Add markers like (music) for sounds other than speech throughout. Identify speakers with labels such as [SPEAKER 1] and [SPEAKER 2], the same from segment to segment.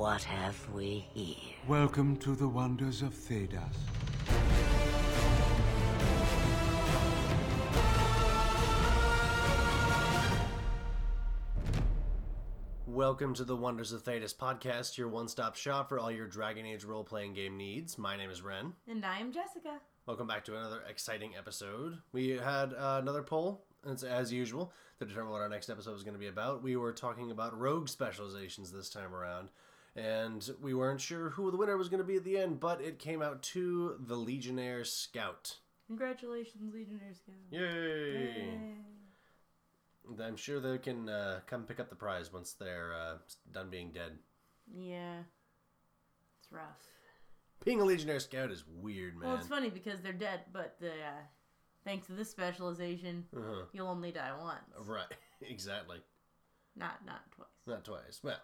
[SPEAKER 1] What have we here?
[SPEAKER 2] Welcome to the wonders of Thedas.
[SPEAKER 3] Welcome to the Wonders of Thedas podcast, your one stop shop for all your Dragon Age role playing game needs. My name is Ren.
[SPEAKER 4] And I am Jessica.
[SPEAKER 3] Welcome back to another exciting episode. We had uh, another poll, as, as usual, to determine what our next episode was going to be about. We were talking about rogue specializations this time around, and we weren't sure who the winner was going to be at the end, but it came out to the Legionnaire Scout.
[SPEAKER 4] Congratulations, Legionnaire Scout.
[SPEAKER 3] Yay!
[SPEAKER 4] Yay.
[SPEAKER 3] I'm sure they can uh, come pick up the prize once they're uh, done being dead.
[SPEAKER 4] Yeah. It's rough.
[SPEAKER 3] Being a Legionnaire Scout is weird, man.
[SPEAKER 4] Well, it's funny because they're dead, but the uh, thanks to this specialization,
[SPEAKER 3] Uh-huh.
[SPEAKER 4] you'll only die once.
[SPEAKER 3] Right, (laughs) exactly.
[SPEAKER 4] Not not twice.
[SPEAKER 3] Not twice. Well.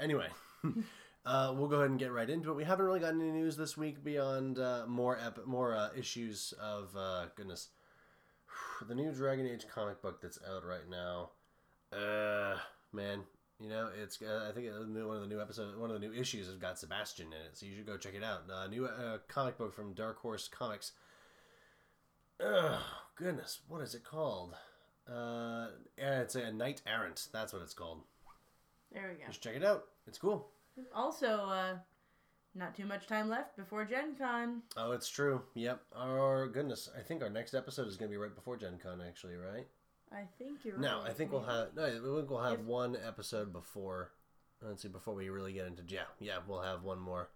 [SPEAKER 3] Anyway, (laughs) uh, we'll go ahead and get right into it. We haven't really gotten any news this week beyond uh, more ep- more uh, issues of uh, goodness. (sighs) The new Dragon Age comic book that's out right now. Uh, man, you know it's. Uh, I think one of the new episodes, one of the new issues has got Sebastian in it, so you should go check it out. New comic book from Dark Horse Comics. Goodness, what is it called? It's a Knight Errant. That's what it's called.
[SPEAKER 4] There we go.
[SPEAKER 3] Just check it out. It's cool.
[SPEAKER 4] Also, uh, not too much time left before Gen Con.
[SPEAKER 3] Oh, it's true. Yep. Our goodness, I think our next episode is going to be right before Gen Con, actually, right?
[SPEAKER 4] I think you're
[SPEAKER 3] No,
[SPEAKER 4] right.
[SPEAKER 3] I think we'll have no. I think we'll have
[SPEAKER 4] If-
[SPEAKER 3] one episode before. Let's see. Before we really get into yeah, yeah, we'll have one more.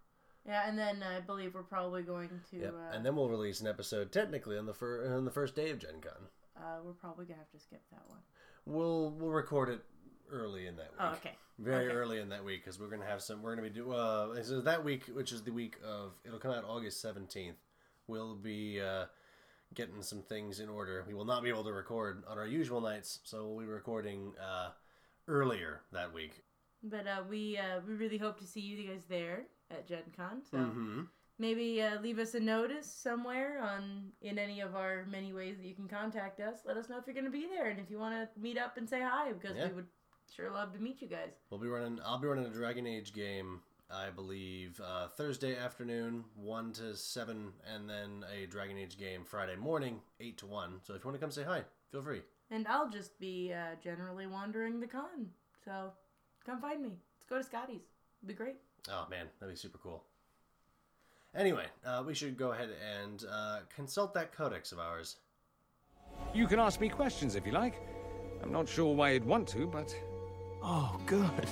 [SPEAKER 4] Yeah, and then I believe we're probably going to.
[SPEAKER 3] Yep.
[SPEAKER 4] Uh,
[SPEAKER 3] and then we'll release an episode technically on the fir- on the first day of Gen Con.
[SPEAKER 4] uh, we're probably gonna have to skip that one.
[SPEAKER 3] We'll we'll record it early in that week.
[SPEAKER 4] Oh, okay.
[SPEAKER 3] Very
[SPEAKER 4] Okay.
[SPEAKER 3] early in that week because we're gonna have some. We're gonna be do. Uh, so that week, which is the week of, it'll come out August seventeenth. We'll be uh, getting some things in order. We will not be able to record on our usual nights, so we'll be recording uh, earlier that week.
[SPEAKER 4] But uh, we uh, we really hope to see you guys there at Gen Con. So
[SPEAKER 3] Mm-hmm.
[SPEAKER 4] maybe uh, leave us a notice somewhere on in any of our many ways that you can contact us. Let us know if you're going to be there and if you want to meet up and say hi because
[SPEAKER 3] Yeah.
[SPEAKER 4] we would sure love to meet you guys.
[SPEAKER 3] We'll be running. I'll be running a Dragon Age game. I believe uh, Thursday afternoon, one to seven, and then a Dragon Age game Friday morning, eight to one. So if you want to come say hi, feel free.
[SPEAKER 4] And I'll just be uh, generally wandering the con. So come find me. Let's go to Scotty's. It'd be great.
[SPEAKER 3] Oh man, that'd be super cool. Anyway, uh, we should go ahead and uh, consult that codex of ours.
[SPEAKER 5] You can ask me questions if you like. I'm not sure why you'd want to, but
[SPEAKER 6] Oh, good.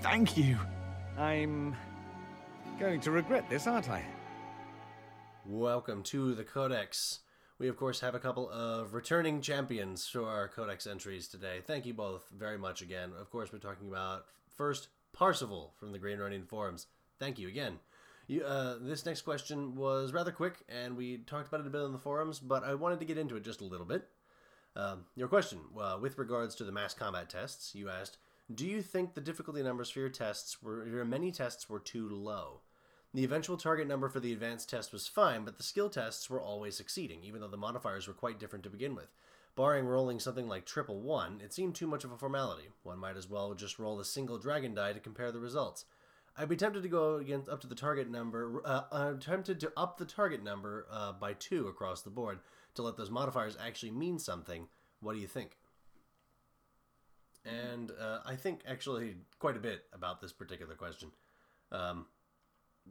[SPEAKER 6] Thank you.
[SPEAKER 5] I'm going to regret this, aren't I?
[SPEAKER 3] Welcome to the codex. We of course have a couple of returning champions to our codex entries today. Thank you both very much again. Of course, we're talking about first Parsifal from the Green Ronin Forums. Thank you again. You, uh, this next question was rather quick, and we talked about it a bit on the forums, but I wanted to get into it just a little bit. Um, your question, uh, with regards to the mass combat tests, you asked, "Do you think the difficulty numbers for your tests were your many tests were too low?" The eventual target number for the advanced test was fine, but the skill tests were always succeeding, even though the modifiers were quite different to begin with. Barring rolling something like triple one, it seemed too much of a formality. One might as well just roll a single dragon die to compare the results. I'd be tempted to go against up to the target number. Uh, I'm tempted to up the target number uh, by two across the board to let those modifiers actually mean something. What do you think? And uh, I think actually quite a bit about this particular question. Um,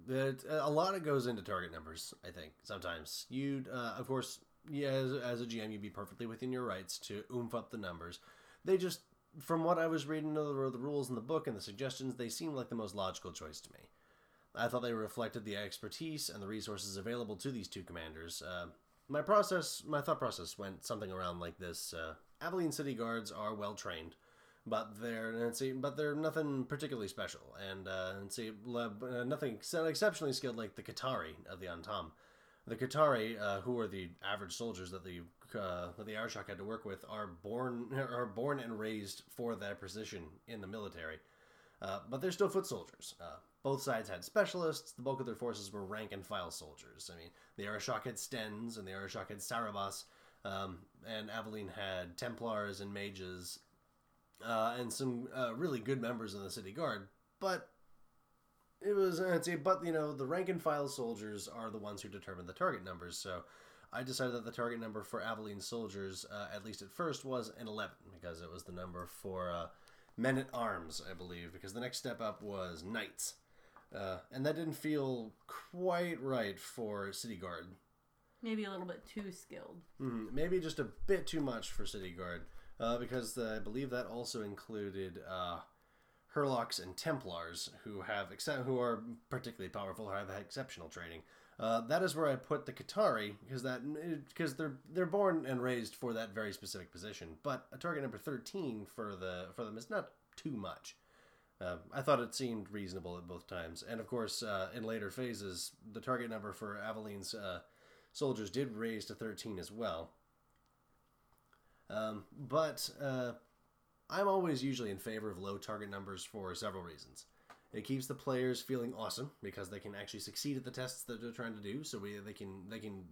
[SPEAKER 3] that a lot of goes into target numbers. I think sometimes you, uh, of course, yeah, as, as a GM, you'd be perfectly within your rights to oomph up the numbers. They just, from what I was reading the, the rules in the book and the suggestions, they seemed like the most logical choice to me. I thought they reflected the expertise and the resources available to these two commanders. Uh, my process, my thought process went something around like this: uh, Aveline City Guards are well trained, but they're see, but they're nothing particularly special, and uh, and see, uh, nothing exceptionally skilled like the Qunari of the Antaam. The Qunari, uh, who are the average soldiers that the uh, that the Arishok had to work with, are born (laughs) are born and raised for that position in the military. Uh, but they're still foot soldiers. Uh, both sides had specialists. The bulk of their forces were rank and file soldiers. I mean, the Arishok had Stens and the Arishok had Saarebas, um, and Aveline had Templars and mages. uh, and some uh, really good members in the city guard. But it was I'd say, but you know, the rank and file soldiers are the ones who determine the target numbers. So I decided that the target number for Aveline soldiers, uh, at least at first, was an eleven because it was the number for uh, men at arms, I believe. Because the next step up was knights, uh, and that didn't feel quite right for city guard.
[SPEAKER 4] Maybe a little bit too skilled.
[SPEAKER 3] Mhm, Maybe just a bit too much for City Guard, uh, because uh, I believe that also included uh, Herlocks and Templars, who have exce- who are particularly powerful, have exceptional training. Uh, that is where I put the Qunari, because that because they're they're born and raised for that very specific position. But a target number thirteen for the for them is not too much. Uh, I thought it seemed reasonable at both times, and of course, uh, in later phases, the target number for Aveline's uh, soldiers did raise to 13 as well. Um, but uh, I'm always usually in favor of low target numbers for several reasons. It keeps the players feeling awesome because they can actually succeed at the tests that they're trying to do. So we, they can they can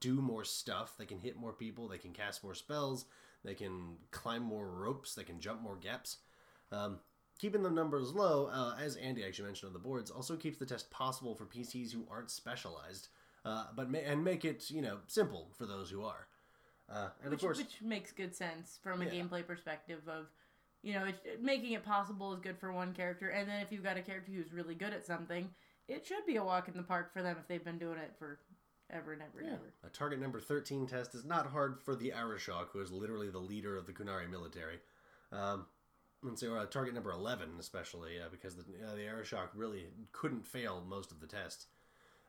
[SPEAKER 3] do more stuff. They can hit more people. They can cast more spells. They can climb more ropes. They can jump more gaps. Um, keeping the numbers low, uh, as Andy actually mentioned on the boards, also keeps the test possible for PCs who aren't specialized, uh, but ma- and make it you know simple for those who are. Uh, and
[SPEAKER 4] which,
[SPEAKER 3] of course,
[SPEAKER 4] which makes good sense from a
[SPEAKER 3] Yeah.
[SPEAKER 4] gameplay perspective of you know it, making it possible is good for one character and then if you've got a character who's really good at something it should be a walk in the park for them if they've been doing it for ever and ever and ever
[SPEAKER 3] A target number 13 test is not hard for the Arishok, who is literally the leader of the Qunari military. Um, and so uh, target number 11, especially, uh, because the, uh, the Arishok really couldn't fail most of the tests.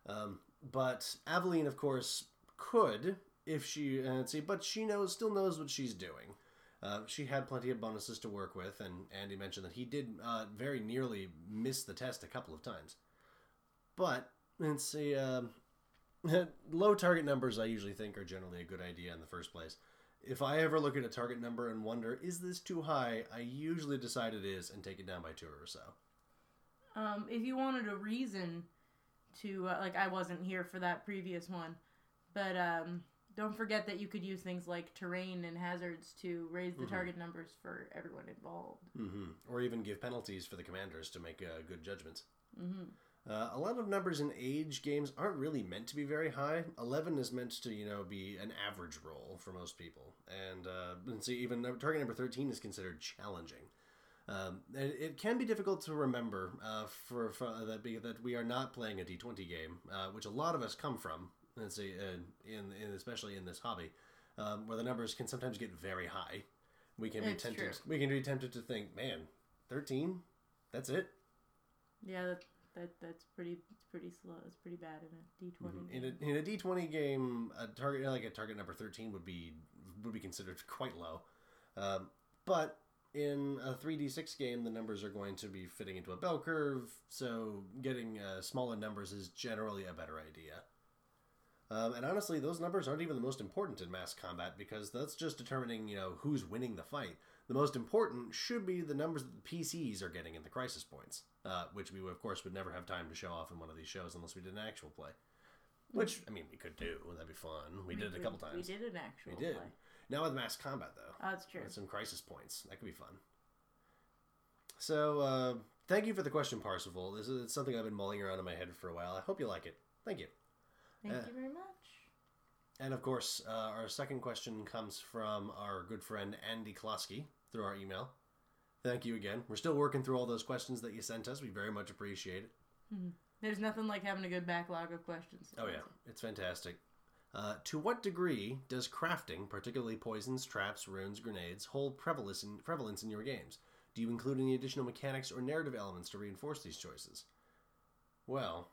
[SPEAKER 3] Um, but Aveline, of course, could if she, uh, see, but she knows, still knows what she's doing. Uh, she had plenty of bonuses to work with, and Andy mentioned that he did uh, very nearly miss the test a couple of times. But let's see, um, (laughs) low target numbers I usually think are generally a good idea in the first place. If I ever look at a target number and wonder, is this too high? I usually decide it is and take it down by two or so.
[SPEAKER 4] um, if you wanted a reason to uh, like i wasn't here for that previous one but um, don't forget that you could use things like terrain and hazards to raise the target numbers for everyone involved
[SPEAKER 3] Mm-hmm. Or even give penalties for the commanders to make uh, good judgments. Uh, a lot of numbers in age games aren't really meant to be very high. Eleven is meant to, you know, be an average roll for most people, and uh, and see even target number thirteen is considered challenging. Um, it, it can be difficult to remember uh, for, for that be, that we are not playing a D twenty game, uh, which a lot of us come from. Let's see, uh, in, in especially in this hobby, um, where the numbers can sometimes get very high. We can be tempted.
[SPEAKER 4] true.
[SPEAKER 3] We can be tempted to think, man, thirteen, that's it.
[SPEAKER 4] yeah that, that that's pretty it's pretty slow it's pretty bad in a d20
[SPEAKER 3] Mm-hmm. In
[SPEAKER 4] game.
[SPEAKER 3] a, in a D twenty game, a target like a target number thirteen would be would be considered quite low, um, but in a three D six game, the numbers are going to be fitting into a bell curve, so getting uh, smaller numbers is generally a better idea. Um, and honestly, those numbers aren't even the most important in mass combat because that's just determining you know who's winning the fight. The most important should be the numbers that the PCs are getting in the crisis points, uh, which we of course would never have time to show off in one of these shows unless we did an actual play. Which I mean, we could do. That'd be fun. We, did it a couple times.
[SPEAKER 4] we did an actual
[SPEAKER 3] We did.
[SPEAKER 4] play.
[SPEAKER 3] Now with mass combat though,
[SPEAKER 4] oh that's true
[SPEAKER 3] with some crisis points, that could be fun. So uh, thank you for the question, Parsifal. This is it's something I've been mulling around in my head for a while. I hope you like it. Thank you.
[SPEAKER 4] thank
[SPEAKER 3] Uh,
[SPEAKER 4] you very much
[SPEAKER 3] And of course, uh, our second question comes from our good friend Andy Klosky through our email. Thank you again. We're still working through all those questions that you sent us. We very much appreciate it.
[SPEAKER 4] there's nothing like having a good backlog of questions
[SPEAKER 3] Oh yeah, it's fantastic. Uh, to what degree does crafting, particularly poisons, traps, runes, grenades, hold prevalence in, prevalence in your games? Do you include any additional mechanics or narrative elements to reinforce these choices? Well,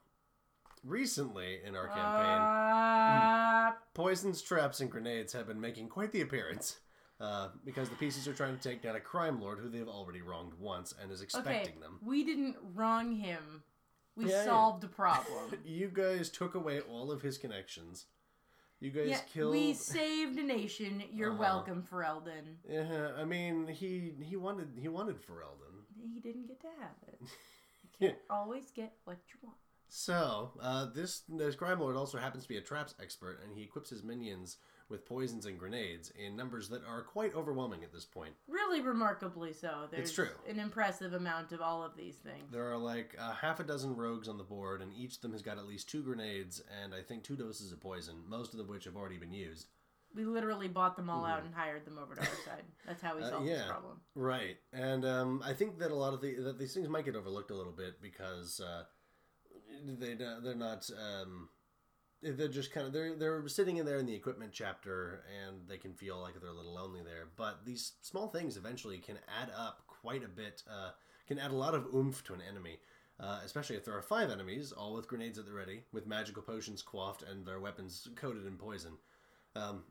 [SPEAKER 3] recently in our campaign,
[SPEAKER 4] Uh,
[SPEAKER 3] poisons, traps, and grenades have been making quite the appearance. Uh, because the PCs are trying to take down a crime lord who they've already wronged once and is
[SPEAKER 4] okay
[SPEAKER 3] expecting them.
[SPEAKER 4] we didn't wrong him we
[SPEAKER 3] Yeah, yeah.
[SPEAKER 4] solved a problem (laughs)
[SPEAKER 3] You guys took away all of his connections. You guys
[SPEAKER 4] yeah,
[SPEAKER 3] killed.
[SPEAKER 4] we saved a nation you're
[SPEAKER 3] Uh-huh.
[SPEAKER 4] welcome Ferelden.
[SPEAKER 3] Yeah, I mean, he he wanted he wanted Ferelden.
[SPEAKER 4] he didn't get to have it (laughs) you can't always get what you want
[SPEAKER 3] So uh, this this crime lord also happens to be a traps expert, and he equips his minions with poisons and grenades in numbers that are quite overwhelming at this point.
[SPEAKER 4] Really remarkably so. There's
[SPEAKER 3] true.
[SPEAKER 4] an impressive amount of all of these things.
[SPEAKER 3] There are like a half a dozen rogues on the board, and each of them has got at least two grenades and I think two doses of poison, most of which have already been used.
[SPEAKER 4] We literally bought them all out and hired them over to our side. That's how we
[SPEAKER 3] Uh,
[SPEAKER 4] solved this
[SPEAKER 3] yeah.
[SPEAKER 4] problem.
[SPEAKER 3] Right, and um, I think that a lot of the that these things might get overlooked a little bit because uh, they they're not um, they're just kind of they're they're sitting in there in the equipment chapter and they can feel like they're a little lonely there. But these small things eventually can add up quite a bit. Uh, can add a lot of oomph to an enemy. Uh, especially if there are five enemies, all with grenades at the ready, with magical potions quaffed, and their weapons coated in poison. Um,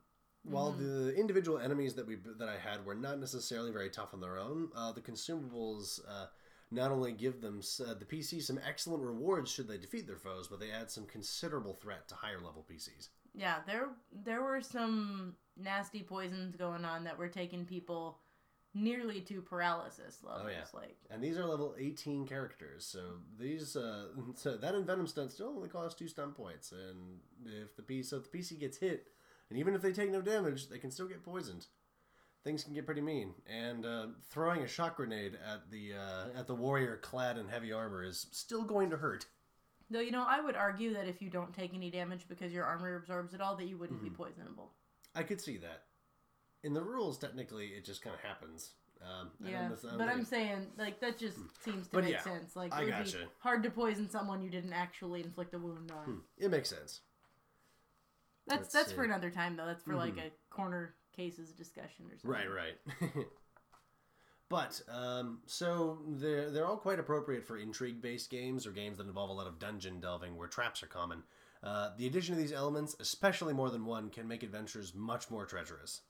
[SPEAKER 3] while the individual enemies that we that I had were not necessarily very tough on their own, uh, the consumables uh, not only give them uh, the PC some excellent rewards should they defeat their foes, but they add some considerable threat to higher level PCs.
[SPEAKER 4] Yeah, there there were some nasty poisons going on that were taking people nearly to paralysis levels.
[SPEAKER 3] Oh, yeah.
[SPEAKER 4] Like
[SPEAKER 3] And these are level 18 characters, so these uh, (laughs) so that Envenom stunt still only costs two stun points, and if the PC so if the PC gets hit, and even if they take no damage, they can still get poisoned. Things can get pretty mean, and uh, throwing a shock grenade at the uh, at the warrior clad in heavy armor is still going to hurt.
[SPEAKER 4] though, you know, I would argue that if you don't take any damage because your armor absorbs it all, that you wouldn't
[SPEAKER 3] Mm-hmm.
[SPEAKER 4] be poisonable.
[SPEAKER 3] I could see that. In the rules, technically, it just kind of happens. Um, I
[SPEAKER 4] Yeah,
[SPEAKER 3] don't I don't
[SPEAKER 4] but I'm saying like that just seems to
[SPEAKER 3] But
[SPEAKER 4] make
[SPEAKER 3] yeah,
[SPEAKER 4] sense. Like
[SPEAKER 3] I
[SPEAKER 4] would
[SPEAKER 3] gotcha.
[SPEAKER 4] be hard to poison someone you didn't actually inflict a wound on.
[SPEAKER 3] Hmm, it makes sense.
[SPEAKER 4] That's
[SPEAKER 3] Let's
[SPEAKER 4] that's
[SPEAKER 3] see.
[SPEAKER 4] for another time though. That's for like a corner cases of discussion or something.
[SPEAKER 3] Right, right. (laughs) but um, so they're they're all quite appropriate for intrigue based games or games that involve a lot of dungeon delving where traps are common. Uh, the addition of these elements, especially more than one, can make adventures much more treacherous.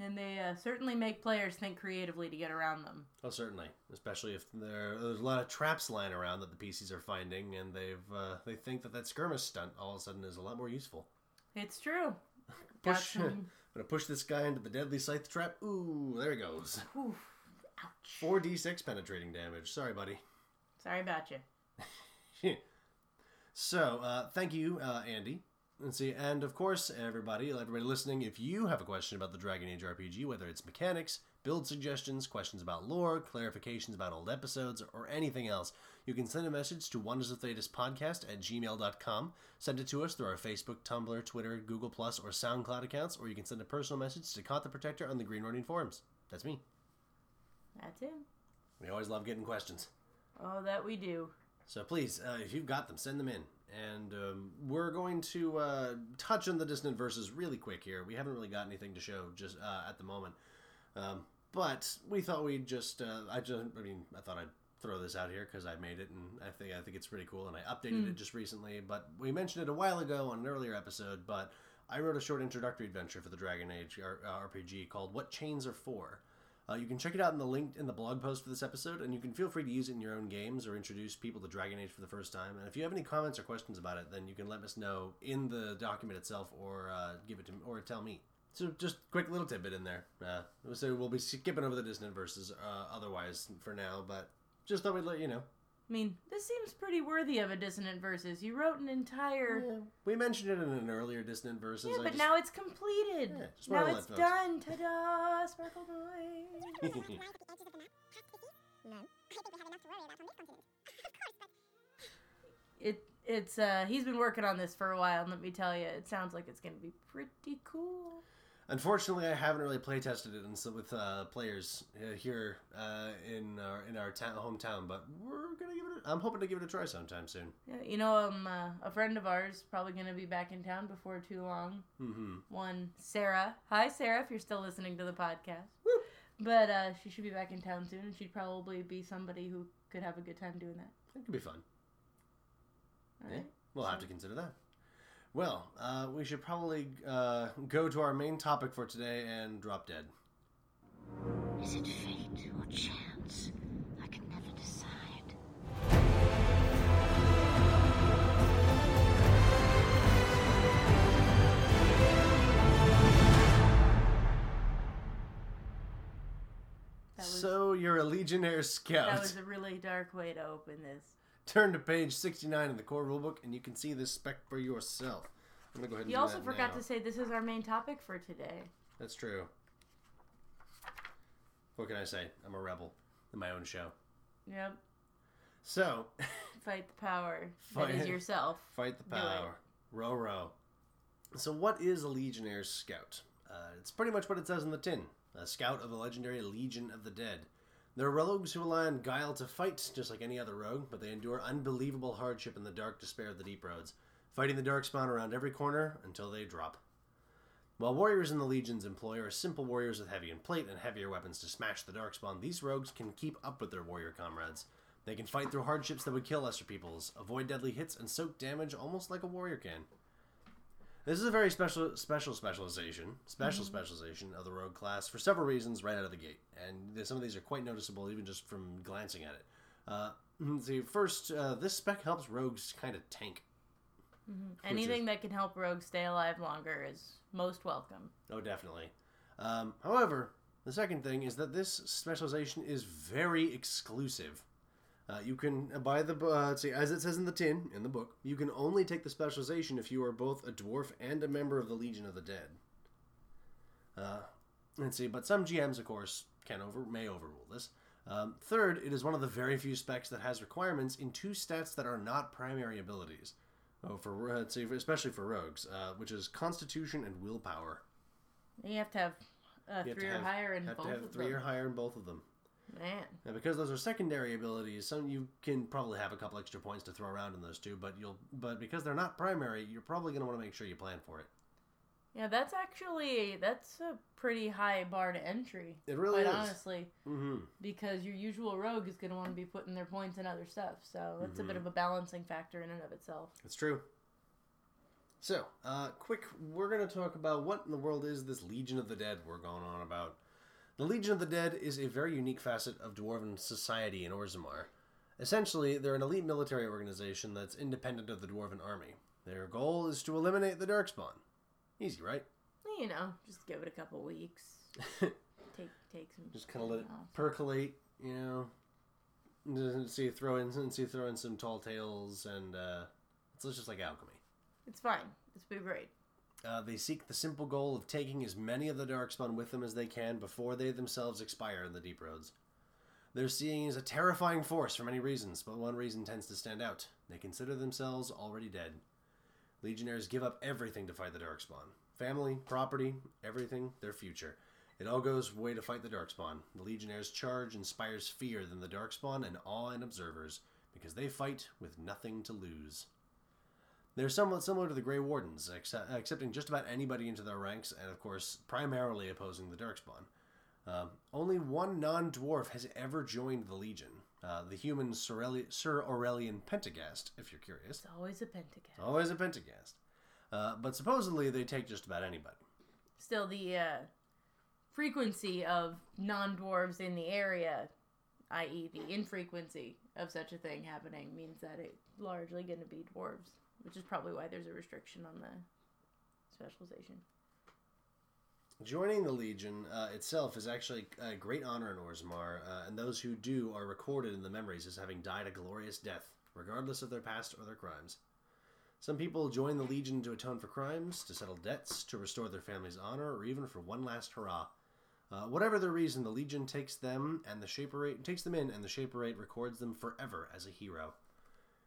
[SPEAKER 4] And they uh, certainly make players think creatively to get around them.
[SPEAKER 3] Oh, certainly, especially if there, there's a lot of traps lying around that the PCs are finding, and they've uh, they think that that skirmish stunt all of a sudden is a lot more useful.
[SPEAKER 4] It's true. (laughs)
[SPEAKER 3] Push,
[SPEAKER 4] some.
[SPEAKER 3] Gonna push this guy into the deadly scythe trap. Ooh, there he goes.
[SPEAKER 4] Oof. Ouch.
[SPEAKER 3] Four d six penetrating damage. Sorry, buddy.
[SPEAKER 4] Sorry about you. (laughs)
[SPEAKER 3] so, uh, thank you, uh, Andy. Let's see, and of course, everybody, everybody listening, if you have a question about the Dragon Age RPG, whether it's mechanics, build suggestions, questions about lore, clarifications about old episodes, or anything else, you can send a message to Wonders of Thedas podcast at gmail.com. Send it to us through our Facebook, Tumblr, Twitter, Google Plus, or SoundCloud accounts, or you can send a personal message to Kot the Protector on the Green Ronin forums. That's me.
[SPEAKER 4] That's it.
[SPEAKER 3] We always love getting questions.
[SPEAKER 4] Oh, that we do.
[SPEAKER 3] So please, uh, if you've got them, send them in. And um, we're going to uh, touch on the Dissonant Verses really quick here. We haven't really got anything to show just uh, at the moment. Um, but we thought we'd just, uh, I just, I mean, I thought I'd throw this out here because I made it and I think I think it's pretty cool and I updated it just recently. But we mentioned it a while ago on an earlier episode. But I wrote a short introductory adventure for the Dragon Age R- uh, RPG called "What Chains Are For." Uh, you can check it out in the link in the blog post for this episode, and you can feel free to use it in your own games or introduce people to Dragon Age for the first time. And if you have any comments or questions about it, then you can let us know in the document itself, or uh, give it to me, or tell me. So just quick little tidbit in there. Uh, so we'll be skipping over the dissonant verses uh, otherwise for now, but just thought we'd let you know.
[SPEAKER 4] I mean, this seems pretty worthy of a dissonant verses. You wrote an entire.
[SPEAKER 3] We mentioned it in an earlier dissonant verses.
[SPEAKER 4] Yeah,
[SPEAKER 3] I
[SPEAKER 4] but
[SPEAKER 3] just-
[SPEAKER 4] now it's completed.
[SPEAKER 3] Yeah,
[SPEAKER 4] now it's
[SPEAKER 3] folks-
[SPEAKER 4] done. Ta-da! Sparkle noise. (laughs) it it's uh he's been working on this for a while and let me tell you it sounds like it's gonna be pretty cool
[SPEAKER 3] Unfortunately, I haven't really play tested it so with uh, players uh, here uh, in our in our town, hometown, but we're gonna give it. A, I'm hoping to give it a try sometime soon.
[SPEAKER 4] yeah, you know um uh, a friend of ours probably gonna be back in town before too long
[SPEAKER 3] Mm-hmm.
[SPEAKER 4] one sarah hi sarah if you're still listening to the podcast but uh she should be back in town soon and she'd probably be somebody who could have a good time doing that
[SPEAKER 3] It could be fun.
[SPEAKER 4] All
[SPEAKER 3] Yeah,
[SPEAKER 4] right.
[SPEAKER 3] we'll have to consider that. Well, uh, we should probably uh, go to our main topic for today and drop dead.
[SPEAKER 1] Is it fate or chance? I can never decide.
[SPEAKER 4] that was
[SPEAKER 3] So you're a Legionnaire Scout.
[SPEAKER 4] that was a really dark way to open this
[SPEAKER 3] Turn to page 69 in the core rulebook and you can see this spec for yourself. I'm gonna go ahead and
[SPEAKER 4] You also forgot
[SPEAKER 3] now.
[SPEAKER 4] to say this is our main topic for today.
[SPEAKER 3] That's true. What can I say? I'm a rebel in my own show.
[SPEAKER 4] Yep.
[SPEAKER 3] So, (laughs)
[SPEAKER 4] Fight the power that is
[SPEAKER 3] Fight-
[SPEAKER 4] yourself. (laughs)
[SPEAKER 3] fight the power. Row, row. So, what is a Legionnaire's scout? Uh, it's pretty much what it says in the tin a scout of the legendary Legion of the Dead. They're rogues who rely on guile to fight, just like any other rogue, but they endure unbelievable hardship in the dark despair of the deep roads, fighting the darkspawn around every corner until they drop. While warriors in the Legion's employ are simple warriors with heavy and plate and heavier weapons to smash the darkspawn, these rogues can keep up with their warrior comrades. They can fight through hardships that would kill lesser peoples, avoid deadly hits, and soak damage almost like a warrior can. This is a very special, special specialization, special specialization of the rogue class for several reasons right out of the gate, and some of these are quite noticeable even just from glancing at it. Uh, see, first, uh, this spec helps rogues kind of tank.
[SPEAKER 4] Anything that can help rogues stay alive longer is most welcome.
[SPEAKER 3] Oh, definitely. Um, however, the second thing is that this specialization is very exclusive. Uh, you can buy the uh, let's see, as it says in the tin in the book, you can only take the specialization if you are both a dwarf and a member of the Legion of the Dead. Uh, let's see, but some GMs, of course, can over may overrule this. Um, third, it is one of the very few specs that has requirements in two stats that are not primary abilities. Oh, for uh, let's see, especially for rogues, uh, which is Constitution and Willpower.
[SPEAKER 4] You have to have uh,
[SPEAKER 3] You have
[SPEAKER 4] three or
[SPEAKER 3] have-
[SPEAKER 4] higher in
[SPEAKER 3] have
[SPEAKER 4] both
[SPEAKER 3] to have
[SPEAKER 4] of
[SPEAKER 3] three
[SPEAKER 4] them.
[SPEAKER 3] or higher in both of them.
[SPEAKER 4] Man,
[SPEAKER 3] Now, because those are secondary abilities, some you can probably have a couple extra points to throw around in those two, but you'll but because they're not primary, you're probably going to want to make sure you plan for it.
[SPEAKER 4] yeah, that's actually that's a pretty high bar to entry.
[SPEAKER 3] It really
[SPEAKER 4] quite
[SPEAKER 3] is.
[SPEAKER 4] honestly,
[SPEAKER 3] Mm-hmm.
[SPEAKER 4] because your usual rogue is going to want to be putting their points in other stuff. So that's a
[SPEAKER 3] Mm-hmm.
[SPEAKER 4] bit of a balancing factor in and of itself.
[SPEAKER 3] It's true. So, uh, quick, we're going to talk about what in the world is this Legion of the Dead we're going on about. The Legion of the Dead is a very unique facet of dwarven society in Orzammar. Essentially, they're an elite military organization that's independent of the dwarven army. Their goal is to eliminate the Darkspawn. Easy, right?
[SPEAKER 4] You know, just give it a couple weeks. (laughs) take take some.
[SPEAKER 3] Just kind of let it
[SPEAKER 4] off.
[SPEAKER 3] percolate, you know. And see, throw in, and see, throw in some tall tales, and uh, it's just like alchemy.
[SPEAKER 4] It's fine. It's been great.
[SPEAKER 3] Uh, they seek the simple goal of taking as many of the Darkspawn with them as they can before they themselves expire in the Deep Roads. Their seeing is a terrifying force for many reasons, but one reason tends to stand out. They consider themselves already dead. Legionnaires give up everything to fight the Darkspawn. Family, property, everything, their future. It all goes way to fight the Darkspawn. The Legionnaires' charge inspires fear than the Darkspawn and awe in observers, because they fight with nothing to lose. They're somewhat similar to the Grey Wardens, accept, accepting just about anybody into their ranks, and of course, primarily opposing the Darkspawn. Um, only one non dwarf has ever joined the Legion uh, the human Sir, Aureli- Sir Aurelian Pentaghast, if you're curious.
[SPEAKER 4] It's always a pentaghast.
[SPEAKER 3] Always a Pentaghast. Uh, but supposedly they take just about anybody.
[SPEAKER 4] Still, the uh, frequency of non dwarves in the area, i.e., the infrequency of such a thing happening, means that it's largely going to be dwarves, which is probably why there's a restriction on the specialization.
[SPEAKER 3] Joining the Legion uh, itself is actually a great honor in Orzammar, uh, and those who do are recorded in the memories as having died a glorious death, regardless of their past or their crimes. Some people join the Legion to atone for crimes, to settle debts, to restore their family's honor, or even for one last hurrah. Uh, whatever their reason, the Legion takes them and the Shaperate takes them in, and the Shaperate records them forever as a hero.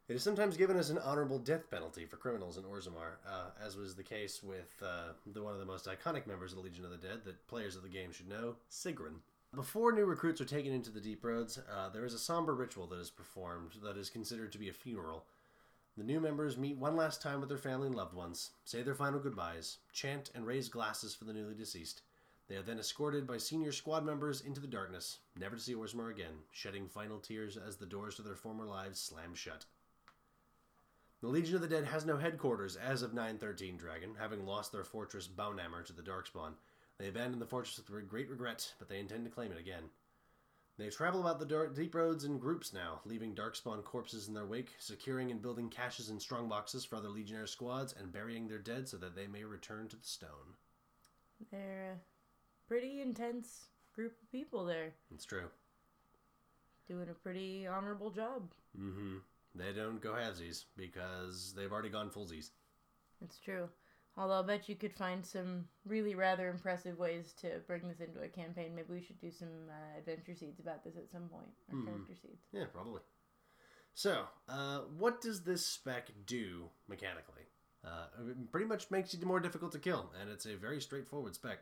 [SPEAKER 3] It is sometimes given as an honorable death penalty for criminals in Orzammar, uh, as was the case with uh, the one of the most iconic members of the Legion of the Dead that players of the game should know, Sigrun. Before new recruits are taken into the Deep Roads, uh, there is a somber ritual that is performed that is considered to be a funeral. The new members meet one last time with their family and loved ones, say their final goodbyes, chant and raise glasses for the newly deceased. They are then escorted by senior squad members into the darkness, never to see Orzammar again, shedding final tears as the doors to their former lives slam shut. The Legion of the Dead has no headquarters as of 913 Dragon, having lost their fortress Bownammar to the Darkspawn. They abandoned the fortress with great regret, but they intend to claim it again. They travel about the dark, deep roads in groups now, leaving Darkspawn corpses in their wake, securing and building caches and strongboxes for other Legionnaire squads, and burying their dead so that they may return to the stone.
[SPEAKER 4] They're a pretty intense group of people there,
[SPEAKER 3] It's true.
[SPEAKER 4] doing a pretty honorable job.
[SPEAKER 3] Mm-hmm. They don't go halvesies because they've already gone fullsies.
[SPEAKER 4] It's true. Although I bet you could find some really rather impressive ways to bring this into a campaign. Maybe we should do some uh, adventure seeds about this at some point, or character seeds.
[SPEAKER 3] Yeah, probably. So, uh, what does this spec do mechanically? Uh, it pretty much makes you more difficult to kill, and it's a very straightforward spec.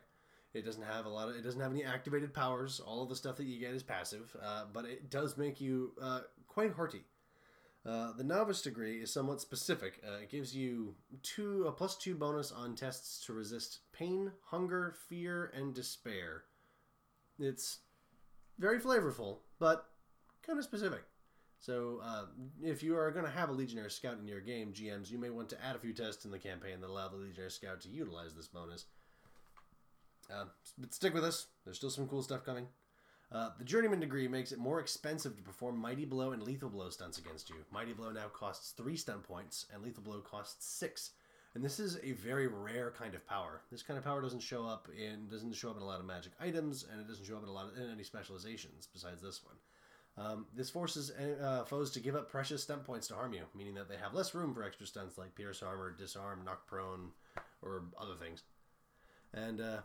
[SPEAKER 3] It doesn't have a lot of. It doesn't have any activated powers. All of the stuff that you get is passive, uh, but it does make you uh, quite hearty. Uh, the novice degree is somewhat specific. Uh, it gives you two a plus two bonus on tests to resist pain, hunger, fear, and despair. It's very flavorful, but kind of specific. So, uh, if you are going to have a Legionnaire Scout in your game, GMs, you may want to add a few tests in the campaign that allow the Legionnaire Scout to utilize this bonus. Uh, but stick with us. There's still some cool stuff coming. Uh, the Journeyman degree makes it more expensive to perform Mighty Blow and Lethal Blow stunts against you. Mighty Blow now costs three stunt points, and Lethal Blow costs six. And this is a very rare kind of power. This kind of power doesn't show up in doesn't show up in a lot of magic items, and it doesn't show up in a lot of in any specializations besides this one. Um, this forces uh, foes to give up precious stunt points to harm you, meaning that they have less room for extra stunts like pierce armor, disarm, knock prone, or other things. And uh,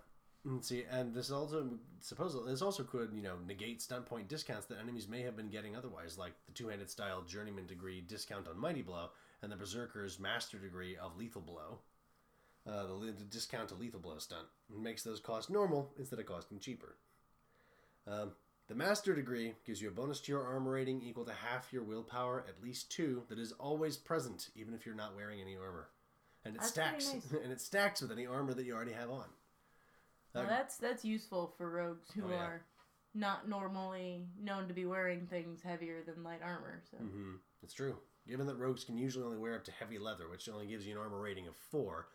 [SPEAKER 3] let's see, and this also supposedly this also could you know negate stunt point discounts that enemies may have been getting otherwise, like the two-handed style journeyman degree discount on mighty blow and the berserker's master degree of lethal blow. Uh, the, the discount to lethal blow stunt it makes those cost normal instead of costing cheaper. Um, the Master degree gives you a bonus to your armor rating equal to half your willpower, at least two, that is always present, even if you're not wearing any armor. And it
[SPEAKER 4] That's
[SPEAKER 3] stacks,
[SPEAKER 4] nice. (laughs)
[SPEAKER 3] and it stacks with any armor that you already have on.
[SPEAKER 4] Well, that's that's useful for rogues who
[SPEAKER 3] Oh, yeah.
[SPEAKER 4] are not normally known to be wearing things heavier than light armor. So
[SPEAKER 3] hmm It's true. Given that rogues can usually only wear up to heavy leather, which only gives you an armor rating of four,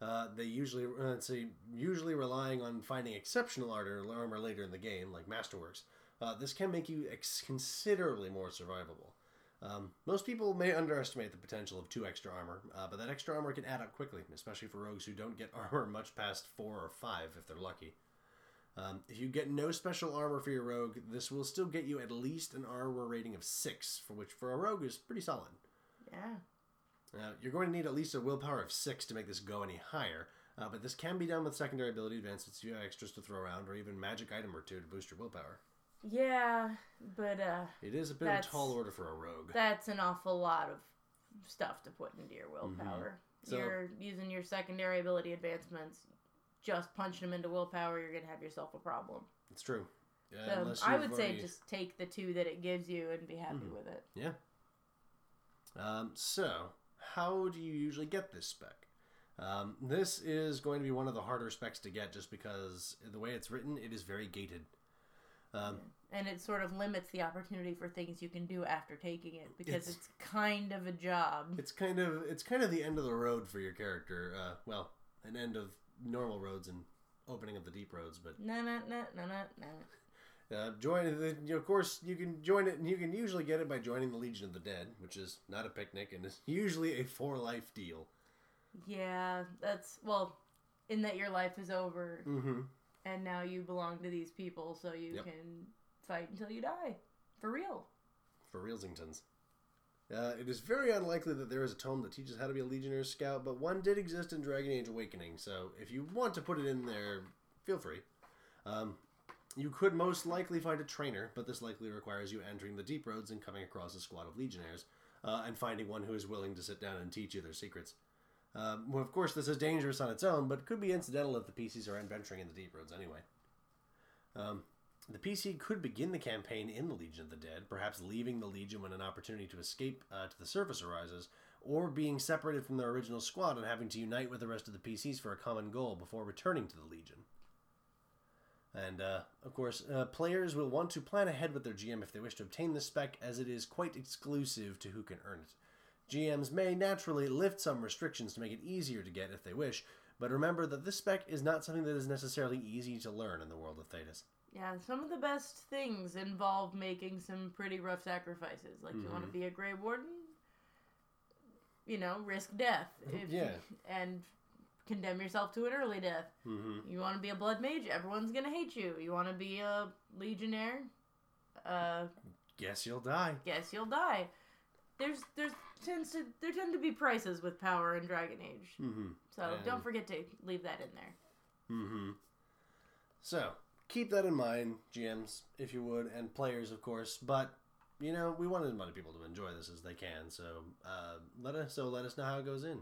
[SPEAKER 3] uh, they usually uh, see, usually relying on finding exceptional armor, armor later in the game, like Masterworks. Uh, this can make you ex- considerably more survivable. Um, most people may underestimate the potential of two extra armor, uh, but that extra armor can add up quickly, especially for rogues who don't get (laughs) armor much past four or five if they're lucky. Um, if you get no special armor for your rogue, this will still get you at least an armor rating of six, for which for a rogue is pretty solid.
[SPEAKER 4] yeah,
[SPEAKER 3] Uh, you're going to need at least a willpower of six to make this go any higher, uh, but this can be done with secondary ability advancements, you have extras to throw around, or even magic item or two to boost your willpower.
[SPEAKER 4] Yeah, but uh,
[SPEAKER 3] It is a bit of a tall order for a rogue.
[SPEAKER 4] that's an awful lot of stuff to put into your willpower.
[SPEAKER 3] Mm-hmm. So-
[SPEAKER 4] you're using your secondary ability advancements, just punching them into willpower. You're gonna have yourself a problem.
[SPEAKER 3] It's true. Yeah,
[SPEAKER 4] So I would say just take the two that it gives you and be happy
[SPEAKER 3] Mhm.
[SPEAKER 4] with it.
[SPEAKER 3] Yeah. Um, so, how do you usually get this spec? Um, this is going to be one of the harder specs to get just because the way it's written, it is very gated. Um,
[SPEAKER 4] and it sort of limits the opportunity for things you can do after taking it because
[SPEAKER 3] It's-
[SPEAKER 4] it's, kind of a job.
[SPEAKER 3] it's kind of it's kind of the end of the road for your character. Uh, well, an end of normal roads and opening of the deep roads, but
[SPEAKER 4] No, no, no, no, no, no.
[SPEAKER 3] Uh, join the, of course you can join it and you can usually get it by joining the Legion of the Dead, which is not a picnic and is (laughs) usually a for life deal.
[SPEAKER 4] Yeah, that's well, in that your life is over
[SPEAKER 3] Mm-hmm.
[SPEAKER 4] And now you belong to these people, so you
[SPEAKER 3] Yep.
[SPEAKER 4] can fight until you die, for real.
[SPEAKER 3] For Reelsingtons. Uh, it is very unlikely that there is a tome that teaches how to be a Legionnaire Scout, but one did exist in Dragon Age Awakening, so if you want to put it in there, feel free. Um, you could most likely find a trainer, but this likely requires you entering the deep roads and coming across a squad of Legionnaires, uh, and finding one who is willing to sit down and teach you their secrets. Um, well, of course, this is dangerous on its own, but could be incidental if the PCs are adventuring in the deep roads anyway. Um, the PC could begin the campaign in the Legion of the Dead, perhaps leaving the Legion when an opportunity to escape uh, to the surface arises, or being separated from their original squad and having to unite with the rest of the PCs for a common goal before returning to the Legion. And, uh, of course, uh, players will want to plan ahead with their GM if they wish to obtain the spec, as it is quite exclusive to who can earn it. GMs may naturally lift some restrictions to make it easier to get if they wish, but remember that this spec is not something that is necessarily easy to learn in the world of Thedas.
[SPEAKER 4] Yeah, some of the best things involve making some pretty rough sacrifices. Like you want to be a Grey Warden, you know, risk death. If
[SPEAKER 3] Yeah.
[SPEAKER 4] and condemn yourself to an early death.
[SPEAKER 3] Mm-hmm.
[SPEAKER 4] You want to be a blood mage, everyone's gonna hate you. You want to be a legionnaire, uh,
[SPEAKER 3] Guess you'll die.
[SPEAKER 4] guess you'll die. there's there's tends to there tend to be prices with power in Dragon Age.
[SPEAKER 3] Mm-hmm.
[SPEAKER 4] So
[SPEAKER 3] And-
[SPEAKER 4] don't forget to leave that in there.
[SPEAKER 3] Mm-hmm. So keep that in mind, GMs, if you would, and players, of course. But you know, we want as many people to enjoy this as they can. So uh, let us so let us know how it goes in.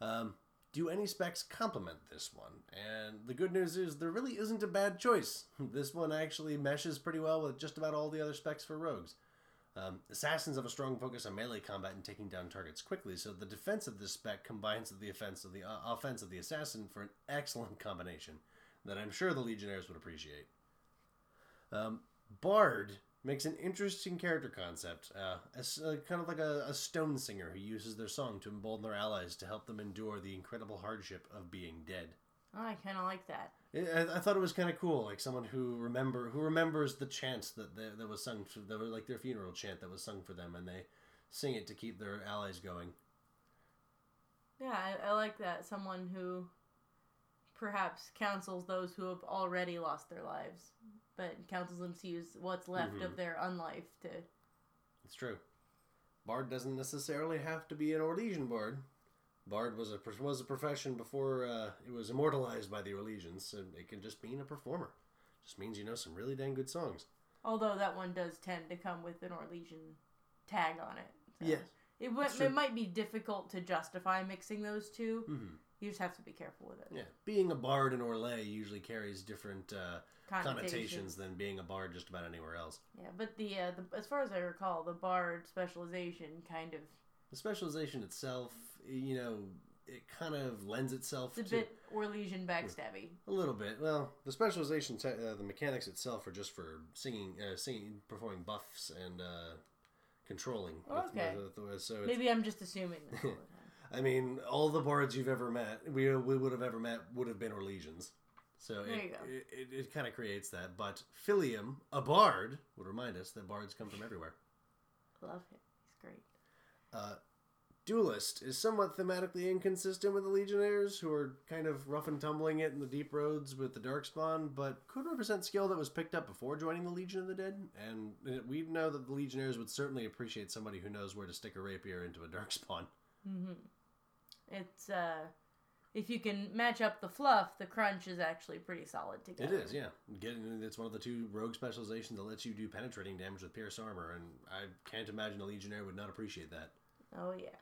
[SPEAKER 3] Um, do any specs complement this one? And the good news is there really isn't a bad choice. (laughs) This one actually meshes pretty well with just about all the other specs for rogues. Um, assassins have a strong focus on melee combat and taking down targets quickly, so the defense of this spec combines with the offense of the uh, offense of the assassin for an excellent combination that I'm sure the Legionnaires would appreciate. Um, Bard makes an interesting character concept, uh, as, uh, kind of like a, a stone singer who uses their song to embolden their allies to help them endure the incredible hardship of being dead.
[SPEAKER 4] Oh, I kind of like that.
[SPEAKER 3] I, I thought it was kind of cool, like someone who remember who remembers the chants that that, that was sung, for, that were like their funeral chant that was sung for them, and they sing it to keep their allies going.
[SPEAKER 4] Yeah, I, I like that. Someone who perhaps counsels those who have already lost their lives, but counsels them to use what's left
[SPEAKER 3] Mhm.
[SPEAKER 4] of their unlife to.
[SPEAKER 3] It's true. Bard doesn't necessarily have to be an Orlesian bard. Bard was a was a profession before uh, it was immortalized by the Orlesians, and it can just mean a performer. Just means you know some really dang good songs.
[SPEAKER 4] Although that one does tend to come with an Orlesian tag on it. so
[SPEAKER 3] Yes.
[SPEAKER 4] It, w- it might be difficult to justify mixing those 2
[SPEAKER 3] Mhm.
[SPEAKER 4] You just have to be careful with it.
[SPEAKER 3] Yeah, being a bard in Orlais usually carries different uh,
[SPEAKER 4] Connotations.
[SPEAKER 3] connotations than being a bard just about anywhere else.
[SPEAKER 4] Yeah, but the, uh, the as far as I recall, the bard specialization kind of
[SPEAKER 3] The specialization itself, you know, it kind of lends itself
[SPEAKER 4] it's a
[SPEAKER 3] to
[SPEAKER 4] bit Orlesian backstabby.
[SPEAKER 3] a little bit. Well, the specialization, te- uh, the mechanics itself are just for singing, uh, singing, performing buffs and uh, controlling. with-
[SPEAKER 4] Okay.
[SPEAKER 3] with- with- so
[SPEAKER 4] Maybe I'm just assuming this all the time. (laughs)
[SPEAKER 3] I mean, all the bards you've ever met, we, we would have ever met, would have been Orlesians. So
[SPEAKER 4] There
[SPEAKER 3] it,
[SPEAKER 4] you go.
[SPEAKER 3] it, it, it kind of creates that. But Philliam, a bard, would remind us that bards come from everywhere.
[SPEAKER 4] Love him. He's great.
[SPEAKER 3] Uh, Duelist is somewhat thematically inconsistent with the Legionnaires, who are kind of rough and tumbling it in the deep roads with the Darkspawn, but could represent skill that was picked up before joining the Legion of the Dead. And we know that the Legionnaires would certainly appreciate somebody who knows where to stick a rapier into a Darkspawn.
[SPEAKER 4] hmm It's uh, if you can match up the fluff, the crunch is actually pretty solid together.
[SPEAKER 3] It is, yeah. Getting it's one of the two rogue specializations that lets you do penetrating damage with pierce armor, and I can't imagine a Legionnaire would not appreciate that.
[SPEAKER 4] Oh yeah.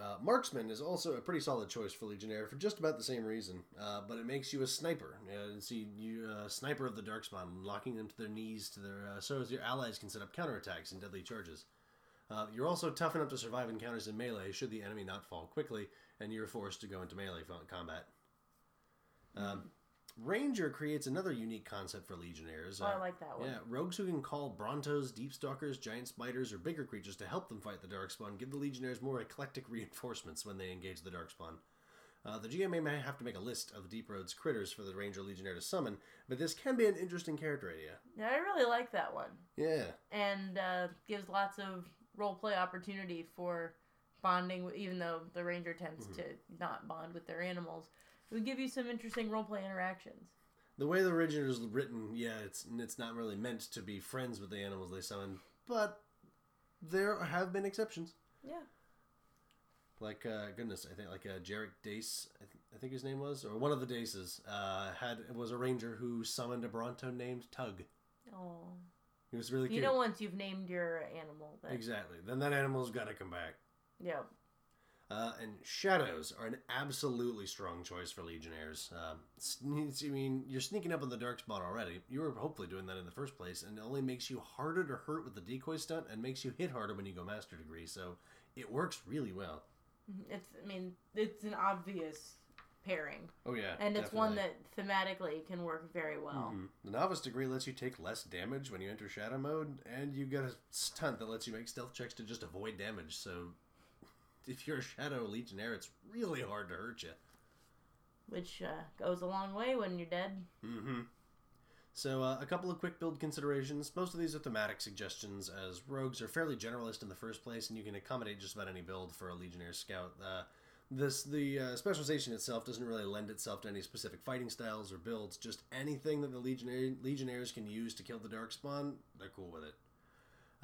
[SPEAKER 3] Uh, Marksman is also a pretty solid choice for Legionnaire for just about the same reason, uh, but it makes you a sniper. Uh, see, you uh, sniper of the Darkspawn, locking them to their knees to their uh, so as your allies can set up counterattacks and deadly charges. Uh, you're also tough enough to survive encounters in melee should the enemy not fall quickly, and you're forced to go into melee combat. Um, Ranger creates another unique concept for Legionnaires.
[SPEAKER 4] Oh, I
[SPEAKER 3] Uh,
[SPEAKER 4] like that one.
[SPEAKER 3] yeah, rogues who can call Brontos, Deep Stalkers, Giant Spiders, or bigger creatures to help them fight the Darkspawn give the Legionnaires more eclectic (laughs) reinforcements when they engage the Darkspawn. Uh, the GMA may have to make a list of Deep Road's critters for the Ranger Legionnaire to summon, but this can be an interesting character idea.
[SPEAKER 4] Yeah, I really like that one,
[SPEAKER 3] Yeah,
[SPEAKER 4] and uh, gives lots of role play opportunity for bonding. Even though the ranger tends
[SPEAKER 3] Mm-hmm.
[SPEAKER 4] to not bond with their animals, it would give you some interesting roleplay interactions.
[SPEAKER 3] the way the original is written, yeah, it's it's not really meant to be friends with the animals they summon, but there have been exceptions.
[SPEAKER 4] Yeah.
[SPEAKER 3] like uh, goodness, I think like uh, Jerrik Dace, I, th- I think his name was, or one of the Daces, uh, had was a ranger who summoned a Bronto named Tug.
[SPEAKER 4] Oh.
[SPEAKER 3] He was really
[SPEAKER 4] You
[SPEAKER 3] cute.
[SPEAKER 4] know, once you've named your animal,
[SPEAKER 3] exactly. Then that animal's got to come back.
[SPEAKER 4] yeah.
[SPEAKER 3] Uh, and shadows are an absolutely strong choice for legionnaires. Um, sne- I mean, you're sneaking up on the darkspawn already. You were hopefully doing that in the first place, and it only makes you harder to hurt with the decoy stunt, and makes you hit harder when you go master degree. So it works really well.
[SPEAKER 4] It's, I mean, it's an obvious pairing,
[SPEAKER 3] Oh yeah,
[SPEAKER 4] and it's one that thematically can work very well.
[SPEAKER 3] Mhm. The novice degree lets you take less damage when you enter shadow mode, and you get a stunt that lets you make stealth checks to just avoid damage. So, if you're a shadow legionnaire, it's really hard to hurt you.
[SPEAKER 4] which uh, goes a long way when you're dead.
[SPEAKER 3] Mm-hmm. So, uh, a couple of quick build considerations. Most of these are thematic suggestions, as rogues are fairly generalist in the first place, and you can accommodate just about any build for a legionnaire scout. Uh, this the uh, specialization itself doesn't really lend itself to any specific fighting styles or builds. Just anything that the legionnaire, legionnaires can use to kill the darkspawn, they're cool with it.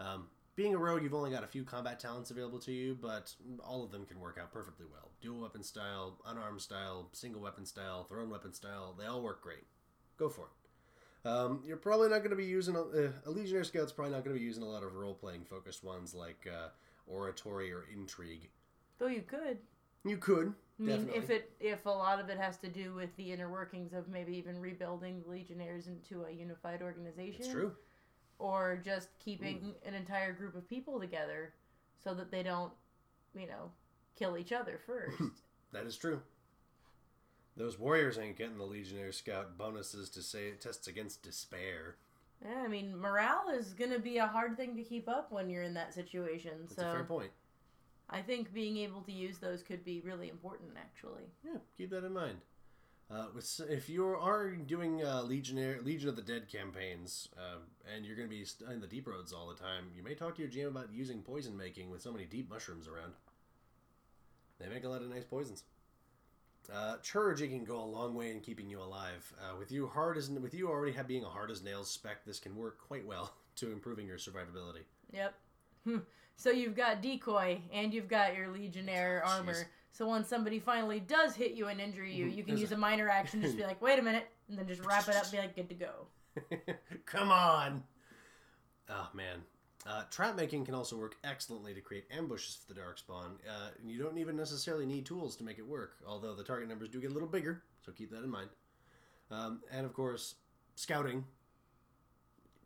[SPEAKER 3] Um, being a rogue, you've only got a few combat talents available to you, but all of them can work out perfectly well. Dual weapon style, unarmed style, single weapon style, thrown weapon style, they all work great. Go for it. Um, you're probably not going to be using a, uh, a Legionnaire Scout's probably not going to be using a lot of role playing focused ones like uh, oratory or intrigue.
[SPEAKER 4] Though you could.
[SPEAKER 3] You could.
[SPEAKER 4] I mean,
[SPEAKER 3] definitely.
[SPEAKER 4] if it if a lot of it has to do with the inner workings of maybe even rebuilding the Legionnaires into a unified organization,
[SPEAKER 3] it's true.
[SPEAKER 4] Or just keeping mm. an entire group of people together so that they don't, you know, kill each other (laughs) first.
[SPEAKER 3] That is true. Those warriors ain't getting the Legionnaire Scout bonuses to say it tests against despair.
[SPEAKER 4] yeah, I mean, morale is going to be a hard thing to keep up when you're in that situation.
[SPEAKER 3] That's
[SPEAKER 4] so
[SPEAKER 3] a fair point.
[SPEAKER 4] I think being able to use those could be really important, actually.
[SPEAKER 3] Yeah, keep that in mind. Uh, with, if you are doing uh, Legionnaire, Legion of the Dead campaigns, uh, and you're going to be in the deep roads all the time, you may talk to your GM about using poison making with so many deep mushrooms around. They make a lot of nice poisons. Uh, Chirurgy can go a long way in keeping you alive. Uh, with you hard as with you already have being a hard as nails spec, this can work quite well (laughs) to improving your survivability.
[SPEAKER 4] Yep. so you've got decoy and you've got your legionnaire
[SPEAKER 3] Jeez.
[SPEAKER 4] armor. So when somebody finally does hit you and injure you, you can
[SPEAKER 3] There's
[SPEAKER 4] use
[SPEAKER 3] a-
[SPEAKER 4] a minor action, just be (laughs) like, wait a minute, and then just wrap it up and be like, good to go. (laughs)
[SPEAKER 3] Come on. Oh man. Uh, trap making can also work excellently to create ambushes for the darkspawn. Uh, and you don't even necessarily need tools to make it work, although the target numbers do get a little bigger, so keep that in mind. Um, and of course, scouting.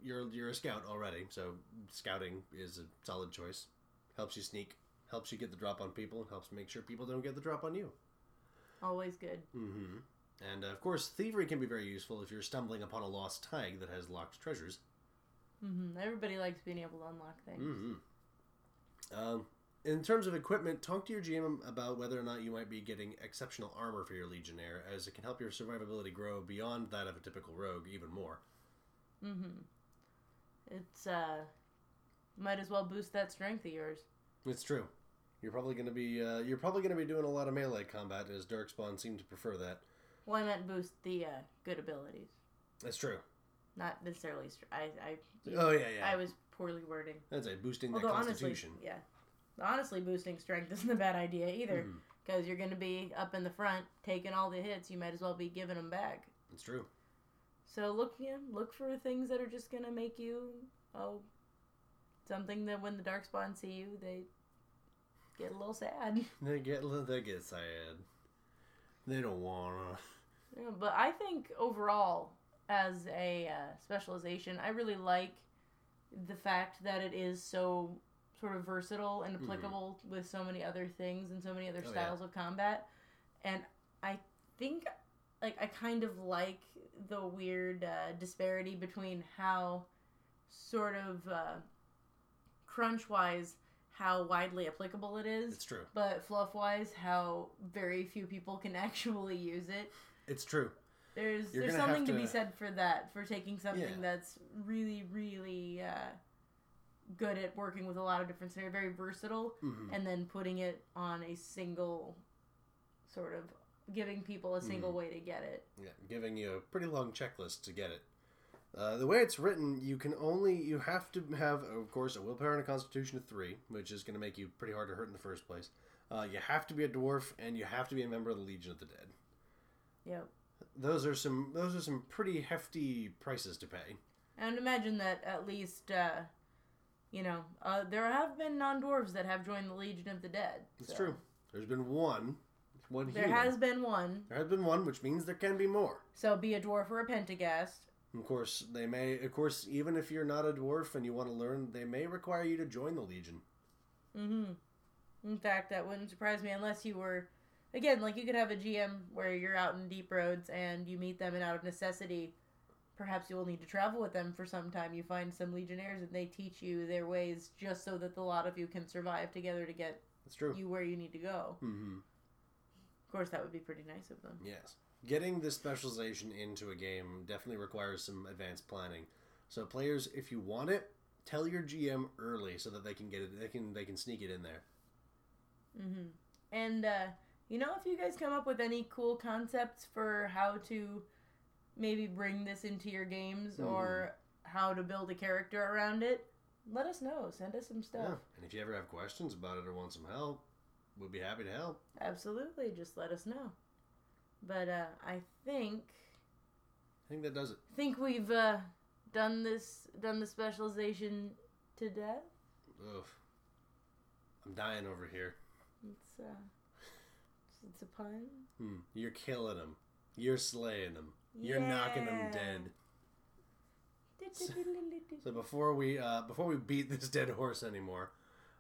[SPEAKER 3] You're you're a scout already, so scouting is a solid choice. Helps you sneak, helps you get the drop on people, and helps make sure people don't get the drop on you.
[SPEAKER 4] Always good.
[SPEAKER 3] hmm And uh, of course, thievery can be very useful if you're stumbling upon a lost thaig that has locked treasures.
[SPEAKER 4] hmm Everybody likes being able to unlock things.
[SPEAKER 3] hmm Um, in terms of equipment, talk to your GM about whether or not you might be getting exceptional armor for your Legionnaire, as it can help your survivability grow beyond that of a typical rogue even more.
[SPEAKER 4] hmm It's, uh, might as well boost that strength of yours.
[SPEAKER 3] It's true. You're probably going to be uh, you're probably going to be doing a lot of melee combat, as Darkspawn seem to prefer that.
[SPEAKER 4] I meant boost the, uh, good abilities.
[SPEAKER 3] That's true.
[SPEAKER 4] Not necessarily, str- I, I,
[SPEAKER 3] Oh yeah, yeah.
[SPEAKER 4] I was poorly wording.
[SPEAKER 3] That's a boosting that
[SPEAKER 4] Although honestly,
[SPEAKER 3] constitution.
[SPEAKER 4] yeah, honestly, boosting strength (laughs) isn't a bad idea either. Because you're going to be up in the front, taking all the hits. You might as well be giving them back.
[SPEAKER 3] It's true.
[SPEAKER 4] So look, yeah, look for things that are just going to make you, oh, something that when the darkspawn see you, they get a little sad. (laughs)
[SPEAKER 3] They get they get sad. They don't wanna.
[SPEAKER 4] Yeah, but I think overall, as a uh, specialization, I really like the fact that it is so sort of versatile and applicable with so many other things and so many other
[SPEAKER 3] Mm-hmm. Oh, yeah.
[SPEAKER 4] styles of combat. And I think, like, I kind of like the weird uh, disparity between how sort of uh, crunch wise how widely applicable it is.
[SPEAKER 3] It's true.
[SPEAKER 4] But fluff wise, how very few people can (laughs) actually use it.
[SPEAKER 3] It's true.
[SPEAKER 4] There's
[SPEAKER 3] You're
[SPEAKER 4] there's something to... be said for that, for taking something
[SPEAKER 3] Yeah.
[SPEAKER 4] that's really really uh, good at working with a lot of different scenarios, very versatile,
[SPEAKER 3] Mhm.
[SPEAKER 4] and then putting it on a single sort of giving people a single
[SPEAKER 3] Mm-hmm.
[SPEAKER 4] way to get it.
[SPEAKER 3] Yeah, giving you a pretty long checklist to get it. Uh, the way it's written, you can only you have to have, of course, a willpower and a constitution of three, which is going to make you pretty hard to hurt in the first place. Uh, you have to be a dwarf, and you have to be a member of the Legion of the Dead.
[SPEAKER 4] Yep.
[SPEAKER 3] Those are some those are some pretty hefty prices to pay.
[SPEAKER 4] And imagine that at least, uh, you know, uh, there have been non dwarves that have joined the Legion of the Dead.
[SPEAKER 3] It's
[SPEAKER 4] so
[SPEAKER 3] true. There's been one, one
[SPEAKER 4] There
[SPEAKER 3] human.
[SPEAKER 4] has been one.
[SPEAKER 3] there has been one, which means there can be more.
[SPEAKER 4] So be a dwarf or a pentaghast.
[SPEAKER 3] Of course, they may. Of course, even if you're not a dwarf and you want to learn, they may require you to join the Legion.
[SPEAKER 4] Mm-hmm. In fact, that wouldn't surprise me unless you were, again, like you could have a GM where you're out in deep roads and you meet them, and out of necessity, perhaps you will need to travel with them for some time. You find some legionnaires and they teach you their ways just so that the lot of you can survive together to get
[SPEAKER 3] That's true.
[SPEAKER 4] you where you need to go.
[SPEAKER 3] mm-hmm.
[SPEAKER 4] Of course, that would be pretty nice of them.
[SPEAKER 3] Yes. Getting this specialization into a game definitely requires some advanced planning. So players, if you want it, tell your GM early so that they can get it. They can they can sneak it in there.
[SPEAKER 4] Mm-hmm. And uh, you know, if you guys come up with any cool concepts for how to maybe bring this into your games or how to build a character around it, let us know. Send us some stuff.
[SPEAKER 3] Yeah. And if you ever have questions about it or want some help, we'd be happy to help.
[SPEAKER 4] Absolutely, just let us know. But uh, I think
[SPEAKER 3] I think that does it.
[SPEAKER 4] think we've uh, done this done the specialization to death.
[SPEAKER 3] Ugh. I'm dying over here.
[SPEAKER 4] It's uh, it's, a pun.
[SPEAKER 3] Hmm. You're killing them. You're slaying them. You're knocking them dead. (laughs) So before we uh, before we beat this dead horse anymore,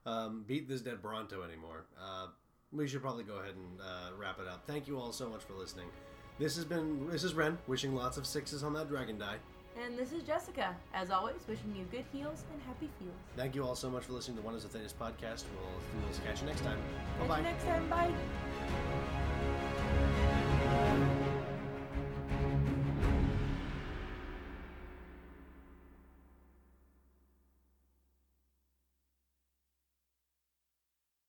[SPEAKER 3] um, beat this dead Bronto anymore, uh, we should probably go ahead and uh, wrap it up. Thank you all so much for listening. This has been this is Ren wishing lots of sixes on that dragon die.
[SPEAKER 4] And this is Jessica, as always, wishing you good heals and happy feels.
[SPEAKER 3] Thank you all so much for listening to Wonders of Thedas podcast. We'll, we'll catch you next time. Bye bye.
[SPEAKER 4] next time. Bye.